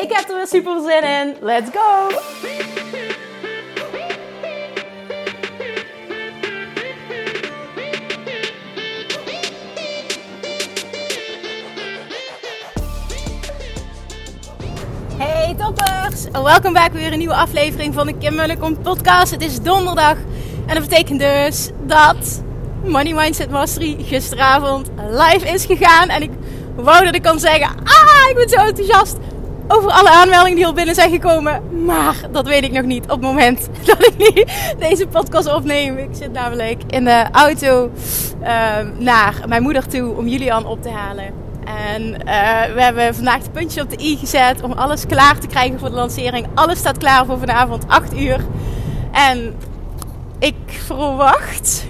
Ik heb er weer super zin in. Let's go! Hey toppers! Welkom bij weer een nieuwe aflevering van de Kim Mullekom podcast. Het is donderdag en dat betekent dus dat Money Mindset Mastery gisteravond live is gegaan. En ik wou dat ik kan zeggen, ah, ik ben zo enthousiast over alle aanmeldingen die al binnen zijn gekomen. Maar dat weet ik nog niet op het moment dat ik deze podcast opneem. Ik zit namelijk in de auto uh, naar mijn moeder toe om Julian op te halen. En uh, we hebben vandaag de puntjes op de i gezet om alles klaar te krijgen voor de lancering. Alles staat klaar voor vanavond 8 uur. En ik verwacht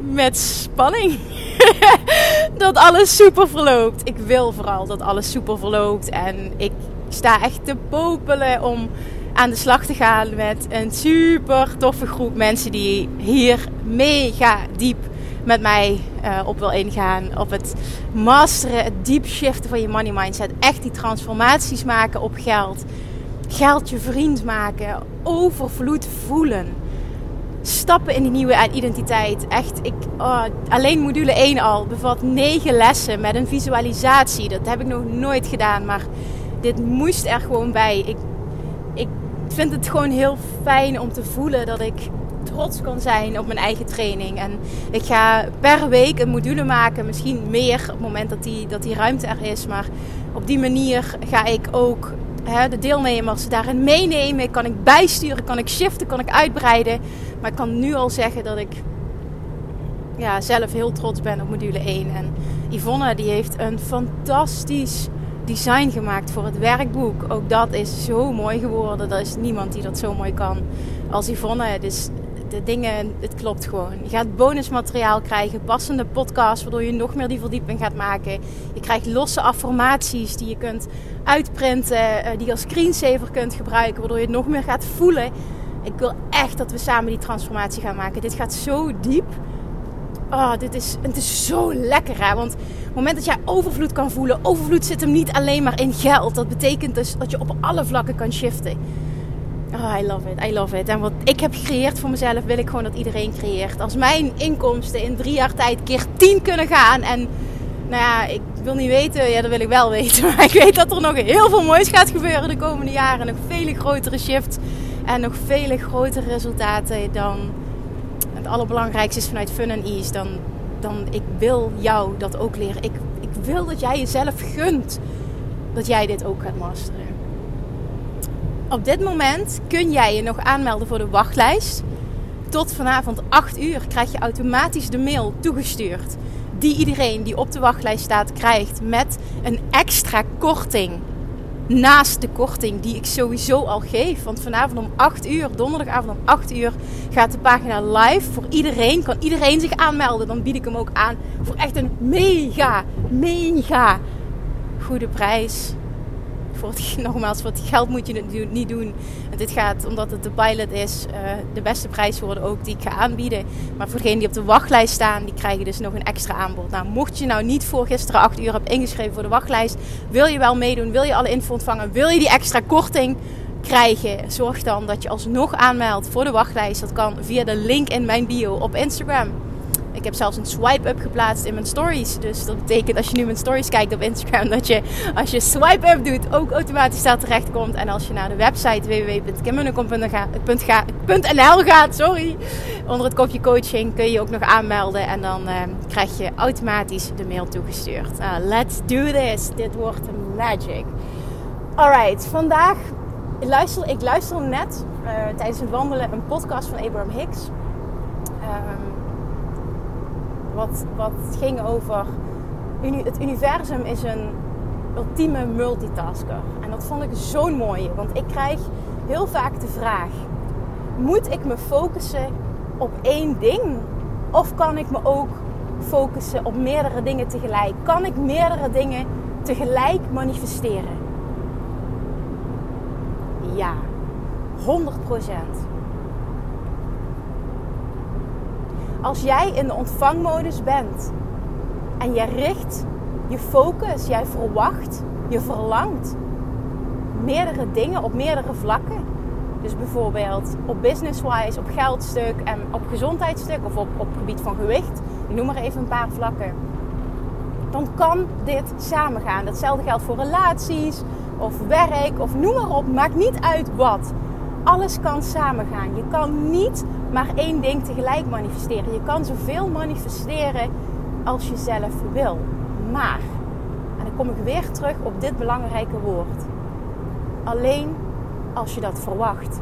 met spanning dat alles super verloopt. Ik wil vooral dat alles super verloopt. En ik sta echt te popelen om aan de slag te gaan met een super toffe groep mensen die hier mega diep met mij uh, op wil ingaan. Op het masteren, het deep shiften van je money mindset. Echt die transformaties maken op geld. Geld je vriend maken. Overvloed voelen. Stappen in die nieuwe identiteit. Echt, ik, oh, alleen module 1 al bevat 9 lessen met een visualisatie. Dat heb ik nog nooit gedaan, maar dit moest er gewoon bij. Ik, ik vind het gewoon heel fijn om te voelen dat ik trots kan zijn op mijn eigen training. En ik ga per week een module maken, misschien meer op het moment dat die, dat die ruimte er is. Maar op die manier ga ik ook hè, de deelnemers daarin meenemen. Kan ik bijsturen, kan ik shiften, kan ik uitbreiden. Maar ik kan nu al zeggen dat ik ja, zelf heel trots ben op module 1. En Yvonne die heeft een fantastisch design gemaakt voor het werkboek. Ook dat is zo mooi geworden. Er is niemand die dat zo mooi kan als Yvonne. Dus de dingen, het klopt gewoon. Je gaat bonusmateriaal krijgen, passende podcasts, waardoor je nog meer die verdieping gaat maken. Je krijgt losse affirmaties die je kunt uitprinten, eh, die je als screensaver kunt gebruiken, waardoor je het nog meer gaat voelen. Ik wil echt dat we samen die transformatie gaan maken. Dit gaat zo diep. Oh, dit is, het is zo lekker hè. Want het moment dat jij overvloed kan voelen, overvloed zit hem niet alleen maar in geld. Dat betekent dus dat je op alle vlakken kan shiften. Oh, I love it, I love it. En wat ik heb gecreëerd voor mezelf, wil ik gewoon dat iedereen creëert. Als mijn inkomsten in drie jaar tijd keer tien kunnen gaan. En nou ja, ik wil niet weten, ja, dat wil ik wel weten. Maar ik weet dat er nog heel veel moois gaat gebeuren de komende jaren. Nog vele grotere shifts en nog vele grotere resultaten dan het allerbelangrijkste is vanuit Fun and Ease. Dan, dan ik wil jou dat ook leren. Ik, ik wil dat jij jezelf gunt dat jij dit ook gaat masteren. Op dit moment kun jij je nog aanmelden voor de wachtlijst. Tot vanavond 8 uur krijg je automatisch de mail toegestuurd. Die iedereen die op de wachtlijst staat krijgt met een extra korting. Naast de korting die ik sowieso al geef. Want vanavond om 8 uur, donderdagavond om 8 uur, gaat de pagina live voor iedereen. Kan iedereen zich aanmelden. Dan bied ik hem ook aan voor echt een mega, mega goede prijs voor het, nogmaals, voor het geld moet je het niet doen. En dit gaat, omdat het de pilot is, uh, de beste prijs worden ook die ik ga aanbieden. Maar voor degenen die op de wachtlijst staan, die krijgen dus nog een extra aanbod. Nou, mocht je nou niet voor gisteren 8 uur hebt ingeschreven voor de wachtlijst, wil je wel meedoen, wil je alle info ontvangen, wil je die extra korting krijgen, zorg dan dat je alsnog aanmeldt voor de wachtlijst. Dat kan via de link in mijn bio op Instagram. Ik heb zelfs een swipe-up geplaatst in mijn stories. Dus dat betekent als je nu mijn stories kijkt op Instagram, dat je als je swipe-up doet ook automatisch daar terecht komt. En als je naar de website www.kimmunnekom.nl gaat, sorry, onder het kopje coaching kun je ook nog aanmelden. En dan uh, krijg je automatisch de mail toegestuurd. Uh, let's do this. Dit wordt magic. Alright, vandaag luister ik luister net uh, tijdens het wandelen een podcast van Abraham Hicks. Um, wat, wat ging over. Het universum is een ultieme multitasker. En dat vond ik zo'n mooie, want ik krijg heel vaak de vraag: moet ik me focussen op één ding? Of kan ik me ook focussen op meerdere dingen tegelijk? Kan ik meerdere dingen tegelijk manifesteren? Ja, 100 Als jij in de ontvangmodus bent en je richt je focus, jij verwacht, je verlangt meerdere dingen op meerdere vlakken. Dus bijvoorbeeld op business-wise, op geldstuk en op gezondheidsstuk of op, op gebied van gewicht. Ik noem maar even een paar vlakken. Dan kan dit samengaan. Hetzelfde geldt voor relaties of werk of noem maar op. Maakt niet uit wat. Alles kan samengaan. Je kan niet maar één ding tegelijk manifesteren. Je kan zoveel manifesteren als je zelf wil. Maar, en dan kom ik weer terug op dit belangrijke woord. Alleen als je dat verwacht.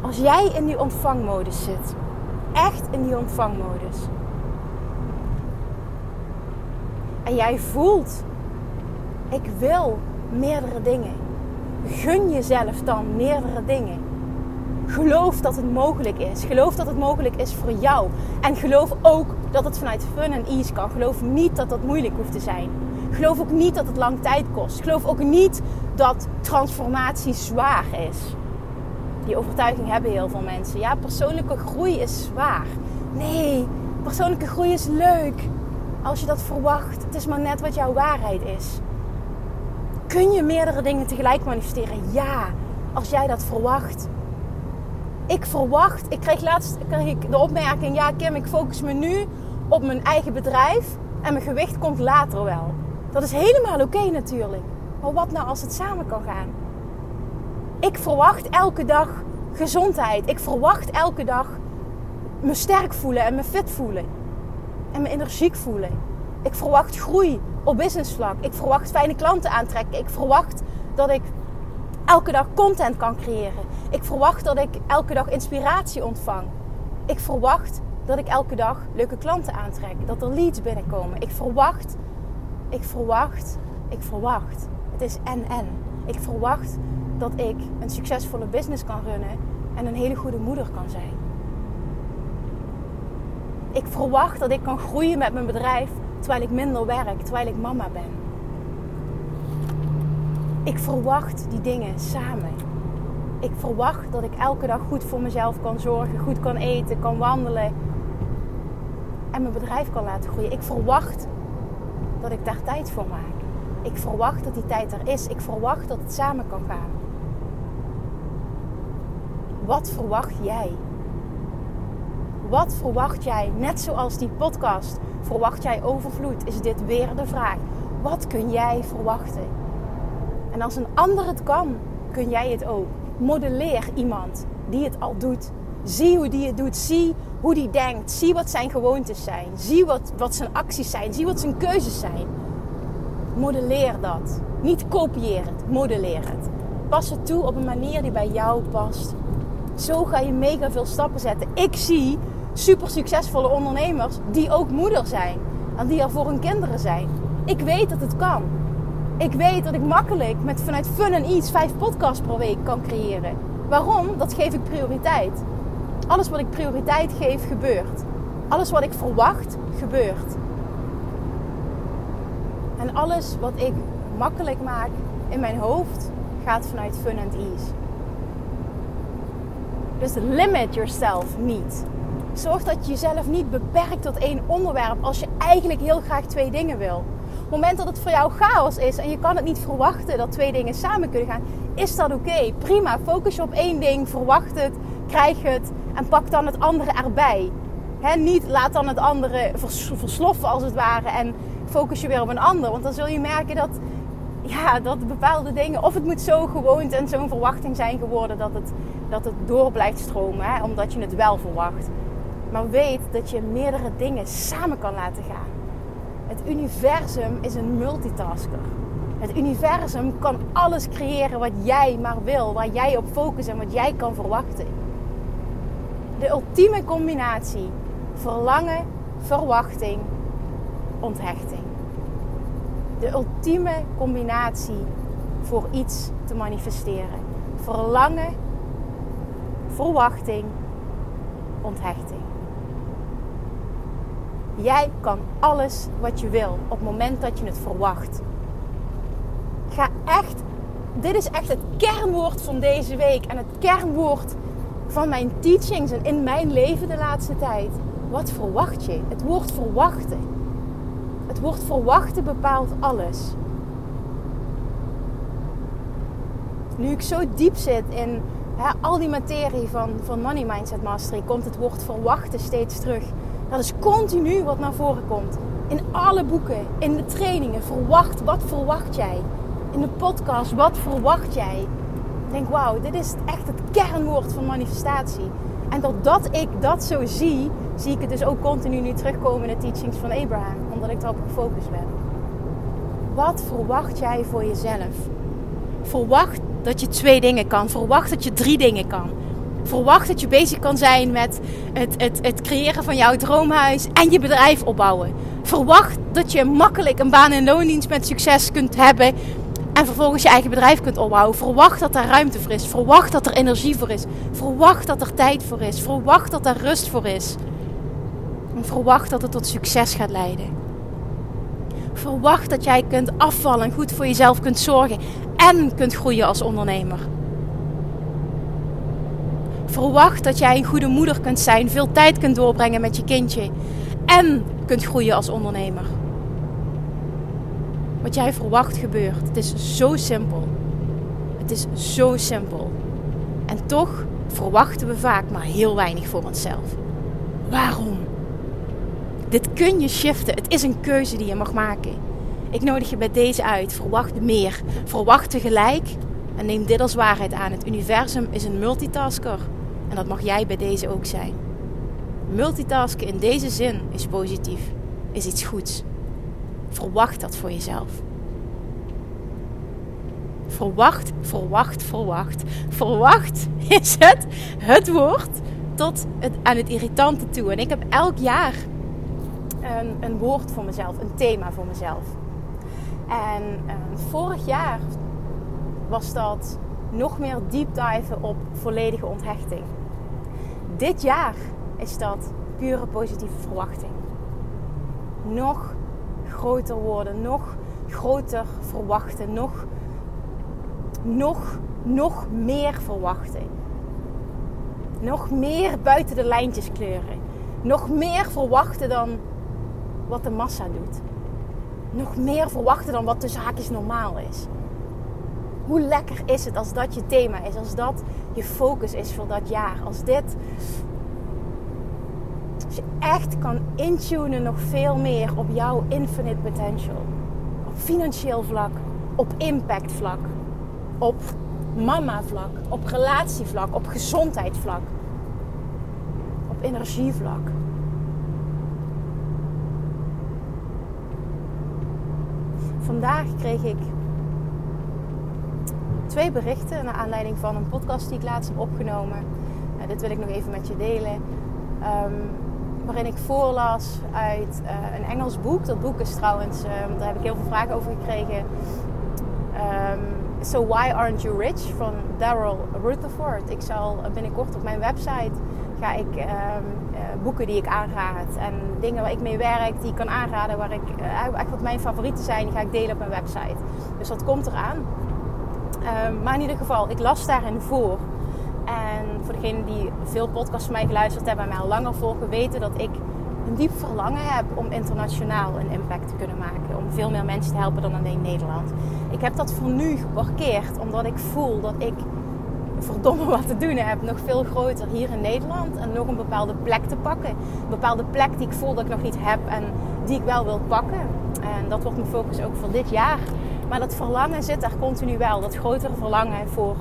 Als jij in die ontvangmodus zit, echt in die ontvangmodus, en jij voelt, ik wil meerdere dingen. Gun jezelf dan meerdere dingen. Geloof dat het mogelijk is. Geloof dat het mogelijk is voor jou. En geloof ook dat het vanuit fun en ease kan. Geloof niet dat dat moeilijk hoeft te zijn. Geloof ook niet dat het lang tijd kost. Geloof ook niet dat transformatie zwaar is. Die overtuiging hebben heel veel mensen. Ja, persoonlijke groei is zwaar. Nee, persoonlijke groei is leuk. Als je dat verwacht. Het is maar net wat jouw waarheid is. Kun je meerdere dingen tegelijk manifesteren? Ja, als jij dat verwacht. Ik verwacht, ik kreeg laatst de opmerking: ja, Kim, ik focus me nu op mijn eigen bedrijf en mijn gewicht komt later wel. Dat is helemaal oké natuurlijk. Maar wat nou als het samen kan gaan? Ik verwacht elke dag gezondheid. Ik verwacht elke dag me sterk voelen en me fit voelen. En me energiek voelen. Ik verwacht groei op businessvlak. Ik verwacht fijne klanten aantrekken. Ik verwacht dat ik elke dag content kan creëren. Ik verwacht dat ik elke dag inspiratie ontvang. Ik verwacht dat ik elke dag leuke klanten aantrek. Dat er leads binnenkomen. Ik verwacht, ik verwacht, ik verwacht. Het is en-en. Ik verwacht dat ik een succesvolle business kan runnen en een hele goede moeder kan zijn. Ik verwacht dat ik kan groeien met mijn bedrijf terwijl ik minder werk, terwijl ik mama ben. Ik verwacht die dingen samen. Ik verwacht dat ik elke dag goed voor mezelf kan zorgen, goed kan eten, kan wandelen en mijn bedrijf kan laten groeien. Ik verwacht dat ik daar tijd voor maak. Ik verwacht dat die tijd er is. Ik verwacht dat het samen kan gaan. Wat verwacht jij? Wat verwacht jij? Net zoals die podcast. Verwacht jij overvloed? Is dit weer de vraag. Wat kun jij verwachten? En als een ander het kan, kun jij het ook. Modelleer iemand die het al doet. Zie hoe die het doet. Zie hoe die denkt. Zie wat zijn gewoontes zijn. Zie wat, wat zijn acties zijn. Zie wat zijn keuzes zijn. Modelleer dat. Niet kopieer het, modelleer het. Pas het toe op een manier die bij jou past. Zo ga je mega veel stappen zetten. Ik zie super succesvolle ondernemers die ook moeder zijn. En die er voor hun kinderen zijn. Ik weet dat het kan. Ik weet dat ik makkelijk met vanuit fun en iets vijf podcasts per week kan creëren. Waarom? Dat geef ik prioriteit. Alles wat ik prioriteit geef, gebeurt. Alles wat ik verwacht, gebeurt. En alles wat ik makkelijk maak in mijn hoofd, gaat vanuit fun and ease. Dus limit yourself niet. Zorg dat je jezelf niet beperkt tot één onderwerp als je eigenlijk heel graag twee dingen wil. Het moment dat het voor jou chaos is en je kan het niet verwachten dat twee dingen samen kunnen gaan, is dat oké. Prima, focus je op één ding, verwacht het, krijg het en pak dan het andere erbij. niet laat dan het andere versloffen als het ware en focus je weer op een ander. Want dan zul je merken dat, ja, dat bepaalde dingen, of het moet zo gewoond en zo'n verwachting zijn geworden dat het, dat het door blijft stromen, omdat je het wel verwacht. Maar weet dat je meerdere dingen samen kan laten gaan. Het universum is een multitasker. Het universum kan alles creëren wat jij maar wil, waar jij op focust en wat jij kan verwachten. De ultieme combinatie verlangen, verwachting, onthechting. De ultieme combinatie voor iets te manifesteren. Verlangen, verwachting, onthechting. Jij kan alles wat je wil op het moment dat je het verwacht. Ga echt, dit is echt het kernwoord van deze week en het kernwoord van mijn teachings en in mijn leven de laatste tijd. Wat verwacht je? Het woord verwachten. Het woord verwachten bepaalt alles. Nu ik zo diep zit in al die materie van, van Money Mindset Mastery, komt het woord verwachten steeds terug. Dat is continu wat naar voren komt. In alle boeken, in de trainingen. Verwacht, wat verwacht jij? In de podcast, wat verwacht jij? Ik denk, wauw, dit is echt het kernwoord van manifestatie. En doordat ik dat zo zie, zie ik het dus ook continu nu terugkomen in de teachings van Abraham. Omdat ik daarop gefocust ben. Wat verwacht jij voor jezelf? Verwacht dat je twee dingen kan. Verwacht dat je drie dingen kan. Verwacht dat je bezig kan zijn met het, het, het creëren van jouw droomhuis en je bedrijf opbouwen. Verwacht dat je makkelijk een baan in loondienst met succes kunt hebben en vervolgens je eigen bedrijf kunt opbouwen. Verwacht dat er ruimte voor is. Verwacht dat er energie voor is. Verwacht dat er tijd voor is. Verwacht dat er rust voor is. En verwacht dat het tot succes gaat leiden. Verwacht dat jij kunt afvallen en goed voor jezelf kunt zorgen en kunt groeien als ondernemer. Verwacht dat jij een goede moeder kunt zijn, veel tijd kunt doorbrengen met je kindje en kunt groeien als ondernemer. Wat jij verwacht gebeurt. Het is zo simpel. Het is zo simpel. En toch verwachten we vaak maar heel weinig voor onszelf. Waarom? Dit kun je shiften. Het is een keuze die je mag maken. Ik nodig je bij deze uit. Verwacht meer. Verwacht tegelijk. En neem dit als waarheid aan. Het universum is een multitasker. En dat mag jij bij deze ook zijn. Multitasken in deze zin is positief. Is iets goeds. Verwacht dat voor jezelf. Verwacht, verwacht, verwacht. Verwacht is het, het woord tot het, aan het irritante toe. En ik heb elk jaar een, een woord voor mezelf, een thema voor mezelf. En uh, vorig jaar was dat nog meer deep diven op volledige onthechting. Dit jaar is dat pure positieve verwachting. Nog groter worden, nog groter verwachten, nog, nog, nog meer verwachten. Nog meer buiten de lijntjes kleuren. Nog meer verwachten dan wat de massa doet. Nog meer verwachten dan wat de zaakjes normaal is. Hoe lekker is het als dat je thema is, als dat je focus is voor dat jaar, als dit als je echt kan intunen nog veel meer op jouw infinite potential. Op financieel vlak, op impact vlak, op mama vlak, op relatievlak, op gezondheidsvlak, op energievlak. Vandaag kreeg ik twee berichten naar aanleiding van een podcast die ik laatst heb opgenomen. Dit wil ik nog even met je delen. Um, waarin ik voorlas uit uh, een Engels boek. Dat boek is trouwens, um, daar heb ik heel veel vragen over gekregen. Um, so Why Aren't You Rich van Daryl Rutherford. Ik zal binnenkort op mijn website ga ik uh, boeken die ik aanraad en dingen waar ik mee werk die ik kan aanraden, waar ik uh, wat mijn favorieten zijn, die ga ik delen op mijn website. Dus dat komt eraan. Maar in ieder geval, ik las daarin voor en voor degenen die veel podcasts van mij geluisterd hebben en mij al langer volgen, weten dat ik een diep verlangen heb om internationaal een impact te kunnen maken. Om veel meer mensen te helpen dan alleen Nederland. Ik heb dat voor nu geparkeerd, omdat ik voel dat ik verdomme wat te doen heb. Nog veel groter hier in Nederland. En nog een bepaalde plek te pakken. Een bepaalde plek die ik voel dat ik nog niet heb en die ik wel wil pakken. En dat wordt mijn focus ook voor dit jaar. Maar dat verlangen zit er continu wel. Dat grotere verlangen voor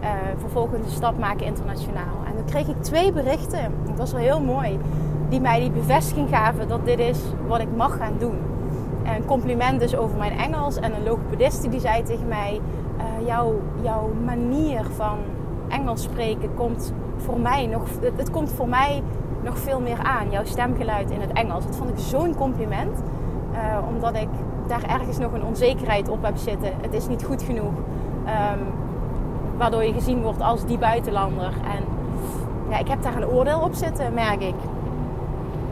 uh, vervolgens een stap maken internationaal. En dan kreeg ik twee berichten, dat was wel heel mooi, die mij die bevestiging gaven dat dit is wat ik mag gaan doen. En een compliment dus over mijn Engels en een logopediste die zei tegen mij, uh, jouw, jouw manier van Engels spreken komt voor mij nog, het, komt voor mij nog veel meer aan, jouw stemgeluid in het Engels. Dat vond ik zo'n compliment, uh, omdat ik daar ergens nog een onzekerheid op heb zitten. Het is niet goed genoeg. Ehm, waardoor je gezien wordt als die buitenlander. En ja, ik heb daar een oordeel op zitten, merk ik.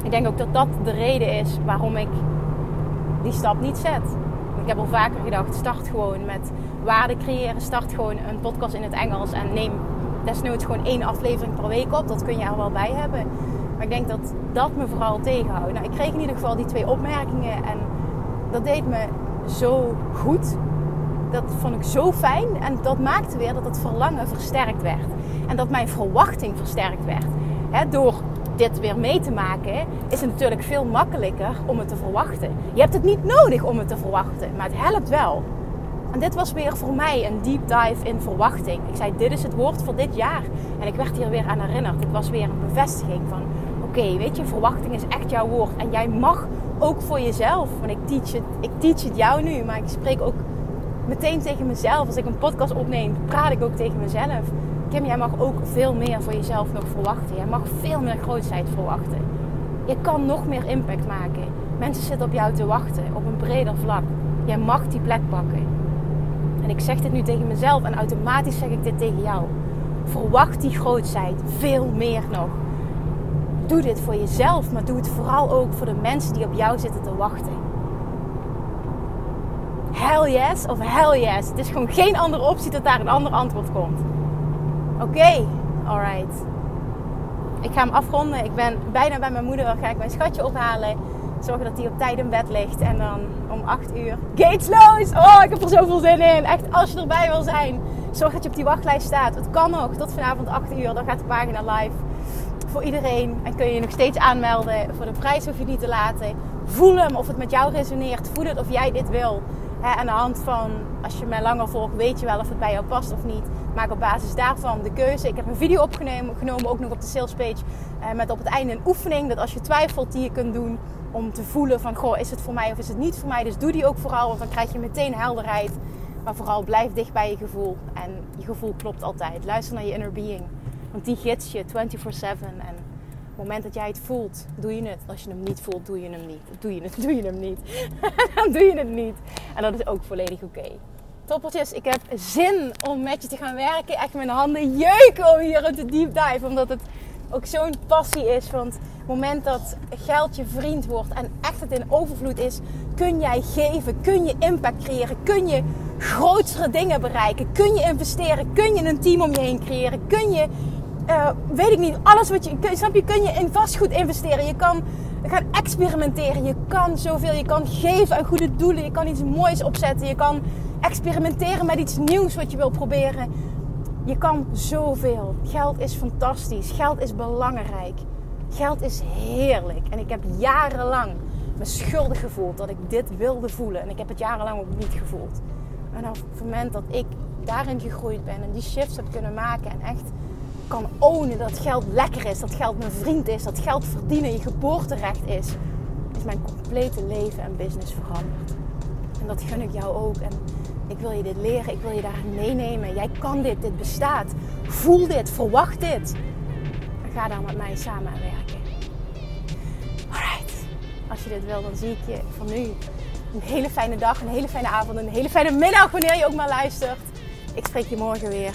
Ik denk ook dat dat de reden is waarom ik die stap niet zet. Ik heb al vaker gedacht, start gewoon met waarde creëren. Start gewoon een podcast in het Engels en neem desnoods gewoon één aflevering per week op. Dat kun je er wel bij hebben. Maar ik denk dat dat me vooral tegenhoudt. Nou, ik kreeg in ieder geval die twee opmerkingen en dat deed me zo goed. Dat vond ik zo fijn en dat maakte weer dat het verlangen versterkt werd. En dat mijn verwachting versterkt werd. door dit weer mee te maken, is het natuurlijk veel makkelijker om het te verwachten. Je hebt het niet nodig om het te verwachten, maar het helpt wel. En dit was weer voor mij een deep dive in verwachting. Ik zei, dit is het woord voor dit jaar. En ik werd hier weer aan herinnerd. Het was weer een bevestiging van, oké, weet je, verwachting is echt jouw woord. En jij mag ook voor jezelf, want ik teach, het, ik teach het jou nu, maar ik spreek ook meteen tegen mezelf. Als ik een podcast opneem, praat ik ook tegen mezelf. Kim, jij mag ook veel meer voor jezelf nog verwachten. Jij mag veel meer grootheid verwachten. Je kan nog meer impact maken. Mensen zitten op jou te wachten op een breder vlak. Jij mag die plek pakken. En ik zeg dit nu tegen mezelf en automatisch zeg ik dit tegen jou. Verwacht die grootheid veel meer nog. Doe dit voor jezelf, maar doe het vooral ook voor de mensen die op jou zitten te wachten. Hell yes of hell yes. Het is gewoon geen andere optie dat daar een ander antwoord komt. Oké, okay. alright. Ik ga hem afronden. Ik ben bijna bij mijn moeder. Ga ik mijn schatje ophalen. Zorgen dat hij op tijd in bed ligt. En dan om 8 uur. Gatesloos! Oh, ik heb er zoveel zin in. Echt, als je erbij wil zijn. Zorg dat je op die wachtlijst staat. Het kan nog. Tot vanavond 8 uur. Dan gaat de pagina live. Voor iedereen. En kun je je nog steeds aanmelden. Voor de prijs hoef je niet te laten. Voel hem of het met jou resoneert. Voel het of jij dit wil. He, aan de hand van, als je mij langer volgt, weet je wel of het bij jou past of niet. Maak op basis daarvan de keuze. Ik heb een video opgenomen, genomen, ook nog op de salespage. Eh, met op het einde een oefening. Dat als je twijfelt, die je kunt doen om te voelen van, goh, is het voor mij of is het niet voor mij? Dus doe die ook vooral, want dan krijg je meteen helderheid. Maar vooral blijf dicht bij je gevoel. En je gevoel klopt altijd. Luister naar je inner being. Want die gids je 24-7. En op het moment dat jij het voelt, doe je het. Als je hem niet voelt, doe je hem niet. Doe je het, doe je hem niet. dan doe je het niet. En dat is ook volledig oké. Toppeltjes, ik heb zin om met je te gaan werken. Echt mijn handen jeuken om hier in te deep dive. Omdat het ook zo'n passie is. Want het moment dat geld je vriend wordt en echt het in overvloed is, kun jij geven, kun je impact creëren, kun je grotere dingen bereiken, kun je investeren, kun je een team om je heen creëren, kun je uh, weet ik niet, alles wat je, snap je, kun je in vastgoed investeren. Je kan gaan experimenteren. Je kan zoveel. Je kan geven aan goede doelen. Je kan iets moois opzetten. Je kan experimenteren met iets nieuws wat je wil proberen. Je kan zoveel. Geld is fantastisch. Geld is belangrijk. Geld is heerlijk. En ik heb jarenlang me schuldig gevoeld dat ik dit wilde voelen. En ik heb het jarenlang ook niet gevoeld. En op het moment dat ik daarin gegroeid ben en die shifts heb kunnen maken en echt kan ownen dat geld lekker is, dat geld mijn vriend is, dat geld verdienen je geboorterecht is, is mijn complete leven en business veranderd. En dat gun ik jou ook. En ik wil je dit leren, ik wil je daarin meenemen. Jij kan dit, dit bestaat. Voel dit, verwacht dit. En ga daar met mij samen aan werken. Alright. Als je dit wil, dan zie ik je van nu een hele fijne dag, een hele fijne avond, een hele fijne middag wanneer je ook maar luistert. Ik spreek je morgen weer